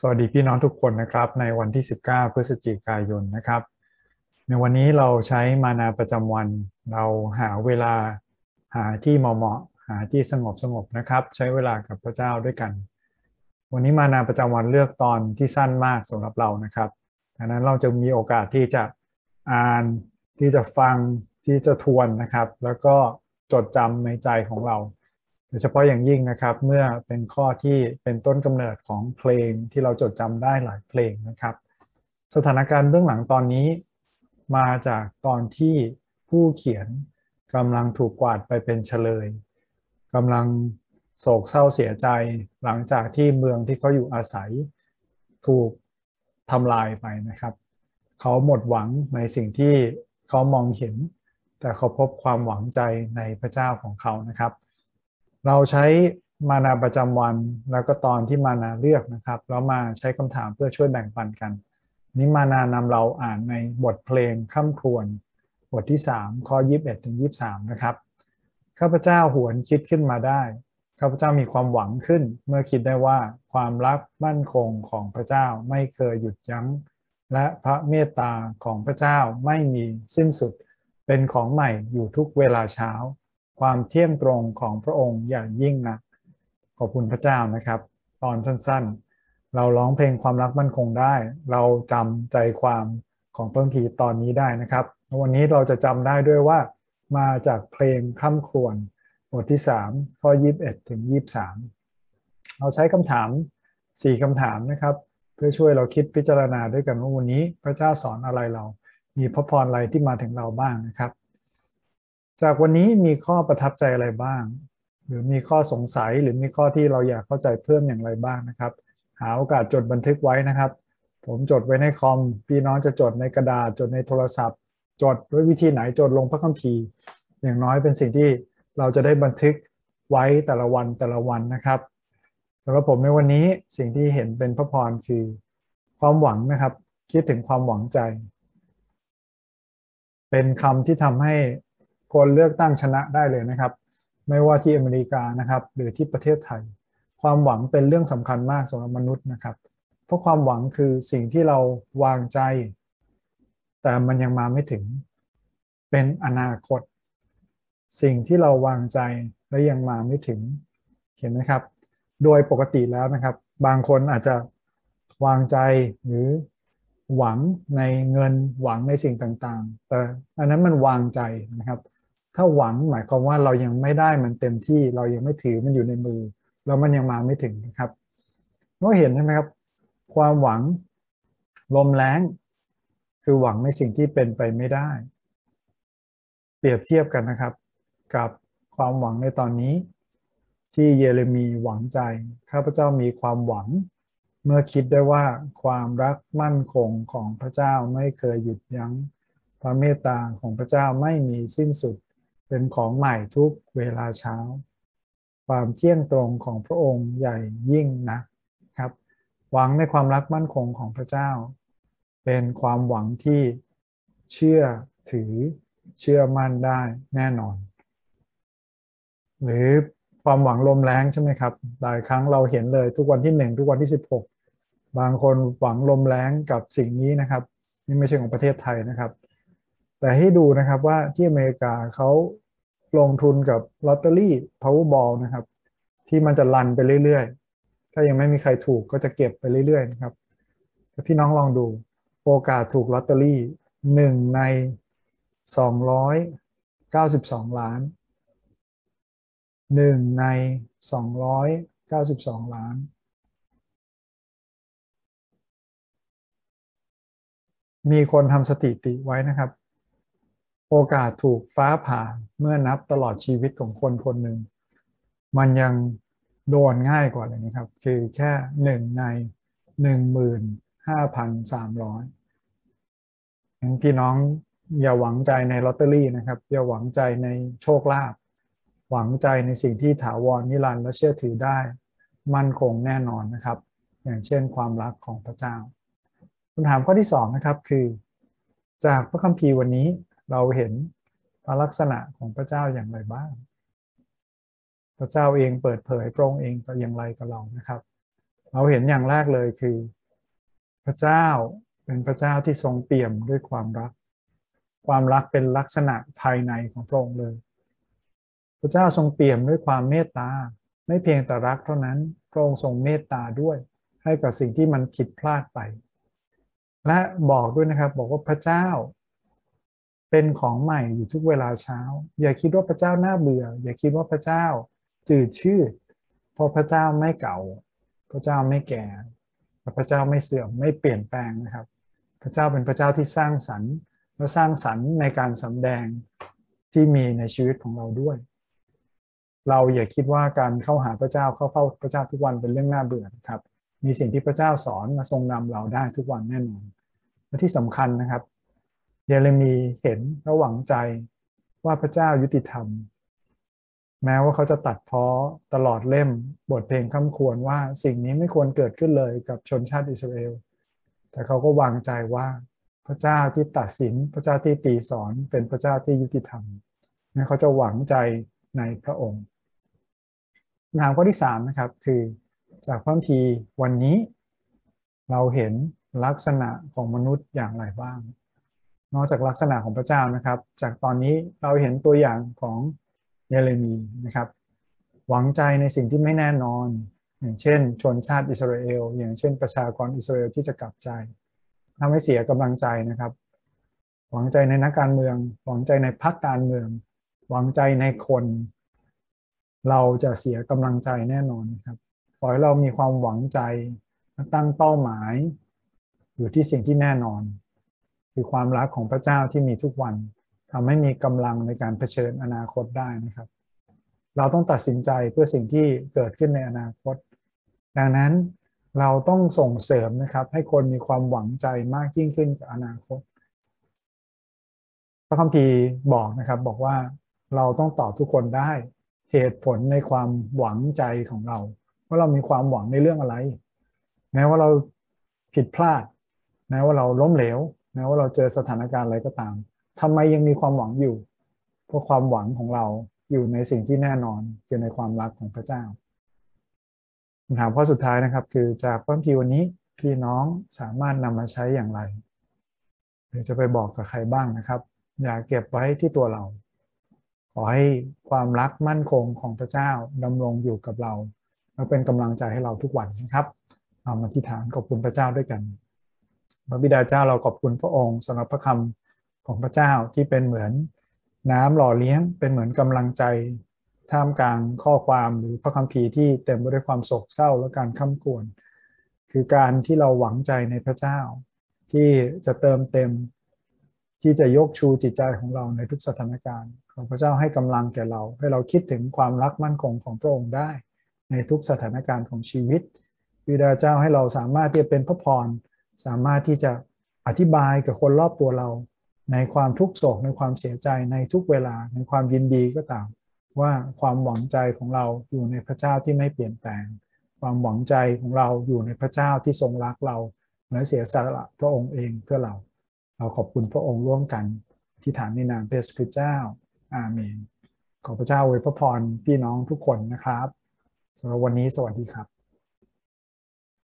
สวัสดีพี่น้องทุกคนนะครับในวันที่ 19 พฤศจิกายนนะครับ ในวันนี้เราใช้มานาประจำวัน เราหาเวลาหาที่เหมาะๆหาที่สงบสงบนะครับ ใช้เวลากับพระเจ้าด้วยกัน วันนี้มานาประจำวันเลือกตอนที่สั้นมากสำหรับเรานะครับดังนั้นเราจะมีโอกาสที่จะอ่านที่จะฟังที่จะทวนนะครับ แล้วก็จดจำในใจของเรา โดยเฉพาะอย่างยิ่งนะครับเมื่อเป็นข้อที่เป็นต้นกำเนิดของเพลงที่เราจดจำได้หลายเพลงนะครับ สถานการณ์เบื้องหลังตอนนี้มาจากตอนที่ผู้เขียนกำลังถูกกวาดไปเป็นเฉลยกำลังโศกเศร้าเสียใจหลังจากที่เมืองที่เขาอยู่อาศัย ถูกทำลายไปนะครับ เขาหมดหวังในสิ่งที่เขามองเห็น แต่เขาพบความหวังใจในพระเจ้าของเขานะครับ เราใช้มานาประจำวัน แล้วก็ตอนที่มานาเลือกนะครับแล้วมาใช้คำถามเพื่อช่วยแบ่งปันกัน นี้มานานำเราอ่านในบทเพลงข้ามครวน บทที่ 3 ข้อ 21ถึง23 นะครับข้าพเจ้าหวนคิดขึ้นมาได้ข้าพเจ้ามีความหวังขึ้น เมื่อคิดได้ว่าความรักมั่นคงของพระเจ้าไม่เคยหยุดยั้ง และพระเมตตาของพระเจ้าไม่มีสิ้นสุด เป็นของใหม่อยู่ทุกเวลาเช้า ความเที่ยงตรงของพระองค์อย่างยิ่งนะขอบคุณพระเจ้านะครับ ตอนสั้นๆ เราร้องเพลงความรักมั่นคงได้ เราจำใจความของต้นทีตอนนี้ได้นะครับ วันนี้เราจะจำได้ด้วยว่า มาจากเพลงค่ำครวญบทที่ 3 ข้อ 21 ถึง 23 เราใช้คำถาม 4คำถามนะครับ เพื่อช่วยเราคิดพิจารณาด้วยกันว่าวันนี้พระเจ้าสอนอะไรเรา มีพระพรอะไรที่มาถึงเราบ้างนะครับ จากวันนี้มีข้อประทับใจอะไรบ้าง หรือมีข้อสงสัยหรือมีข้อที่เราอยากเข้าใจเพิ่มอย่างไรบ้างนะครับ หาโอกาสจดบันทึกไว้นะครับ ผมจดไว้ในคอม พี่น้องจะจดในกระดาษจดในโทรศัพท์ จดด้วยวิธีไหนจดลงพระคัมภีร์ อย่างน้อยเป็นสิ่งที่เราจะได้บันทึกไว้แต่ละวันแต่ละวันนะครับสำหรับผมในวันนี้สิ่งที่เห็นเป็นพระพรคือ ความหวังนะครับ คิดถึงความหวังใจ เป็นคำที่ทำให้ คนเลือกตั้งชนะได้เลยนะครับ ไม่ว่าที่อเมริกานะครับ หรือที่ประเทศไทย ความหวังเป็นเรื่องสำคัญมากสำหรับมนุษย์นะครับ เพราะความหวังคือสิ่งที่เราวางใจ แต่มันยังมาไม่ถึง เป็นอนาคต สิ่งที่เราวางใจและยังมาไม่ถึง เห็นไหมครับ โดยปกติแล้วนะครับ บางคนอาจจะวางใจหรือหวังในเงินหวังในสิ่งต่างๆ แต่อันนั้นมันวางใจนะครับ ถ้าหวังหมายความว่าเรายังไม่ได้มันเต็มที่เรายังไม่ถือมันอยู่ในมือ แล้วมันยังมาไม่ถึงนะครับก็เห็นใช่ไหมครับ ความหวังลมแรงคือหวังในสิ่งที่เป็นไปไม่ได้ เปรียบเทียบกันนะครับ กับความหวังในตอนนี้ ที่เยเรมีหวังใจข้าพเจ้ามีความหวัง เมื่อคิดได้ว่าความรักมั่นคงของพระเจ้าไม่เคยหยุดยัง้ง พระเมตตาของพระเจ้าไม่มีสิ้นสุด เป็นของใหม่ทุกเวลาเช้า ความเที่ยงตรงของพระองค์ใหญ่ยิ่งนะครับ หวังในความรักมั่นคงของพระเจ้า เป็นความหวังที่เชื่อถือเชื่อมั่นได้แน่นอน หรือความหวังลมแรงใช่ไหมครับ หลายครั้งเราเห็นเลยทุกวันที่1ทุกวันที่16บางคนหวังลมแรงกับสิ่งนี้นะครับ นี่ไม่ใช่ของประเทศไทยนะครับ แต่ให้ดูนะครับว่าที่อเมริกาเขาลงทุนกับลอตเตอรี่ Powerball นะครับ ที่มันจะรันไปเรื่อยๆ ถ้ายังไม่มีใครถูกก็จะเก็บไปเรื่อยๆนะครับพี่น้องลองดูโอกาสถูกลอตเตอรี่หนึ่งใน292ล้านหนึ่งใน292ล้าน มีคนทำสถิติไว้นะครับ โอกาสถูกฟ้าผ่าเมื่อนับตลอดชีวิตของคนคนหนึ่ง มันยังโดนง่ายกว่าเลยนะครับ คือแค่หนึ่งในหนึ่งหมื่นห้าพันสามร้อยพี่น้องอย่าหวังใจในลอตเตอรี่นะครับ อย่าหวังใจในโชคลาภหวังใจในสิ่งที่ถาวรนิรันดร์และเชื่อถือได้ มั่นคงแน่นอนนะครับ อย่างเช่นความรักของพระเจ้าคำถามข้อที่สองนะครับคือ จากพระคัมภีร์วันนี้ เราเห็นพระลักษณะของพระเจ้าอย่างไรบ้าง พระเจ้าเองเปิดเผยพระองค์เองก็อย่างไรกับเรานะครับ เราเห็นอย่างแรกเลยคือ พระเจ้าเป็นพระเจ้าที่ทรงเปี่ยมด้วยความรัก ความรักเป็นลักษณะภายในของพระองค์เลย พระเจ้าทรงเปี่ยมด้วยความเมตตา ไม่เพียงแต่รักเท่านั้น พระองค์ทรงเมตตาด้วย ให้กับสิ่งที่มันผิดพลาดไป และบอกด้วยนะครับบอกว่าพระเจ้า เป็นของใหม่อยู่ทุกเวลาเช้า อย่าคิดว่าพระเจ้าน่าเบื่อ อย่าคิดว่าพระเจ้าจืดชืดเพราะพระเจ้าไม่เก่า พระเจ้าไม่แก่พระเจ้าไม่เสื่อมไม่เปลี่ยนแปลงนะครับ พระเจ้าเป็นพระเจ้าที่สร้างสรรค์และสร้างสรรค์ในการสำแดงที่มีในชีวิตของเราด้วย เราอย่าคิดว่าการเข้าหาพระเจ้าเข้าเฝ้าพระเจ้าทุกวันเป็นเรื่องน่าเบื่อครับ มีสิ่งที่พระเจ้าสอนมาทรงนำเราได้ทุกวันแน่นอนและที่สำคัญนะครับ เยเรมีเห็นและหวังใจว่าพระเจ้ายุติธรรม แม้ว่าเขาจะตัดพ้อตลอดเล่มบทเพลงคำควรว่าสิ่งนี้ไม่ควรเกิดขึ้นเลยกับชนชาติอิสราเอล แต่เขาก็วางใจว่าพระเจ้าที่ตัดสินพระเจ้าที่ตีสอนเป็นพระเจ้าที่ยุติธรรมนั่นเขาจะหวังใจในพระองค์คำถามข้อที่3นะครับคือจากพระพีวันนี้ เราเห็นลักษณะของมนุษย์อย่างไรบ้าง นอกจากลักษณะของพระเจ้านะครับ จากตอนนี้เราเห็นตัวอย่างของเยเรมีนะครับ หวังใจในสิ่งที่ไม่แน่นอน อย่างเช่น ชนชาติอิสราเอล อย่างเช่น ประชากรอิสราเอลที่จะกลับใจทำให้เสียกำลังใจนะครับ หวังใจในนักการเมือง หวังใจในพรรคการเมือง หวังใจในคน เราจะเสียกำลังใจแน่นอนครับขอให้เรามีความหวังใจตั้งเป้าหมาย อยู่ที่สิ่งที่แน่นอน คือความรักของพระเจ้าที่มีทุกวันทำให้มีกำลังในการเผชิญอนาคตได้นะครับ เราต้องตัดสินใจเพื่อสิ่งที่เกิดขึ้นในอนาคต ดังนั้นเราต้องส่งเสริมนะครับ ให้คนมีความหวังใจมากยิ่งขึ้นกับอนาคต พระคัมภีร์บอกนะครับบอกว่าเราต้องตอบทุกคนได้เหตุผลในความหวังใจของเรา ว่าเรามีความหวังในเรื่องอะไร แม้ว่าเราผิดพลาด แม้ว่าเราล้มเหลว แม้ว่าเราเจอสถานการณ์อะไรก็ตามทำไมยังมีความหวังอยู่ เพราะความหวังของเราอยู่ในสิ่งที่แน่นอนคือในความรักของพระเจ้าคำถามข้อสุดท้ายนะครับ คือจากพระพีวันนี้พี่น้องสามารถนำมาใช้อย่างไรหรือจะไปบอกกับใครบ้างนะครับ อย่าเก็บไว้ที่ตัวเรา ขอให้ความรักมั่นคงของพระเจ้าดำรงอยู่กับเรา และเป็นกำลังใจให้เราทุกวันนะครับ เอามาที่ฐานขอบคุณพระเจ้าด้วยกัน พระบิดาเจ้าเราขอบคุณพระองค์สำหรับพระคำของพระเจ้าที่เป็นเหมือนน้ำหล่อเลี้ยง เป็นเหมือนกำลังใจท่ามกลางข้อความหรือพระคัมภีร์ที่เต็มไปด้วยความโศกเศร้าและการข้ากวน คือการที่เราหวังใจในพระเจ้า ที่จะเติมเต็ม ที่จะยกชูจิตใจของเราในทุกสถานการณ์ ของพระเจ้าให้กำลังแก่เรา ให้เราคิดถึงความรักมั่นคงของพระองค์ได้ ในทุกสถานการณ์ของชีวิตวิดาเจ้าให้เราสามารถที่จะเป็นพระพร สามารถที่จะอธิบายกับคนรอบตัวเรา ในความทุกโศกในความเสียใจในทุกเวลาในความยินดีก็ตาม ว่าความหวังใจของเราอยู่ในพระเจ้าที่ไม่เปลี่ยนแปลง ความหวังใจของเราอยู่ในพระเจ้าที่ทรงรักเราและเสียสละพระองค์เองเพื่อเรา เราขอบคุณพระองค์ร่วมกันที่ฐานในนามพระสุเจ้าอาเมนขอพระเจ้าอวยพระพรพี่น้องทุกคนนะครับสำหรับวันนี้สวัสดีครับ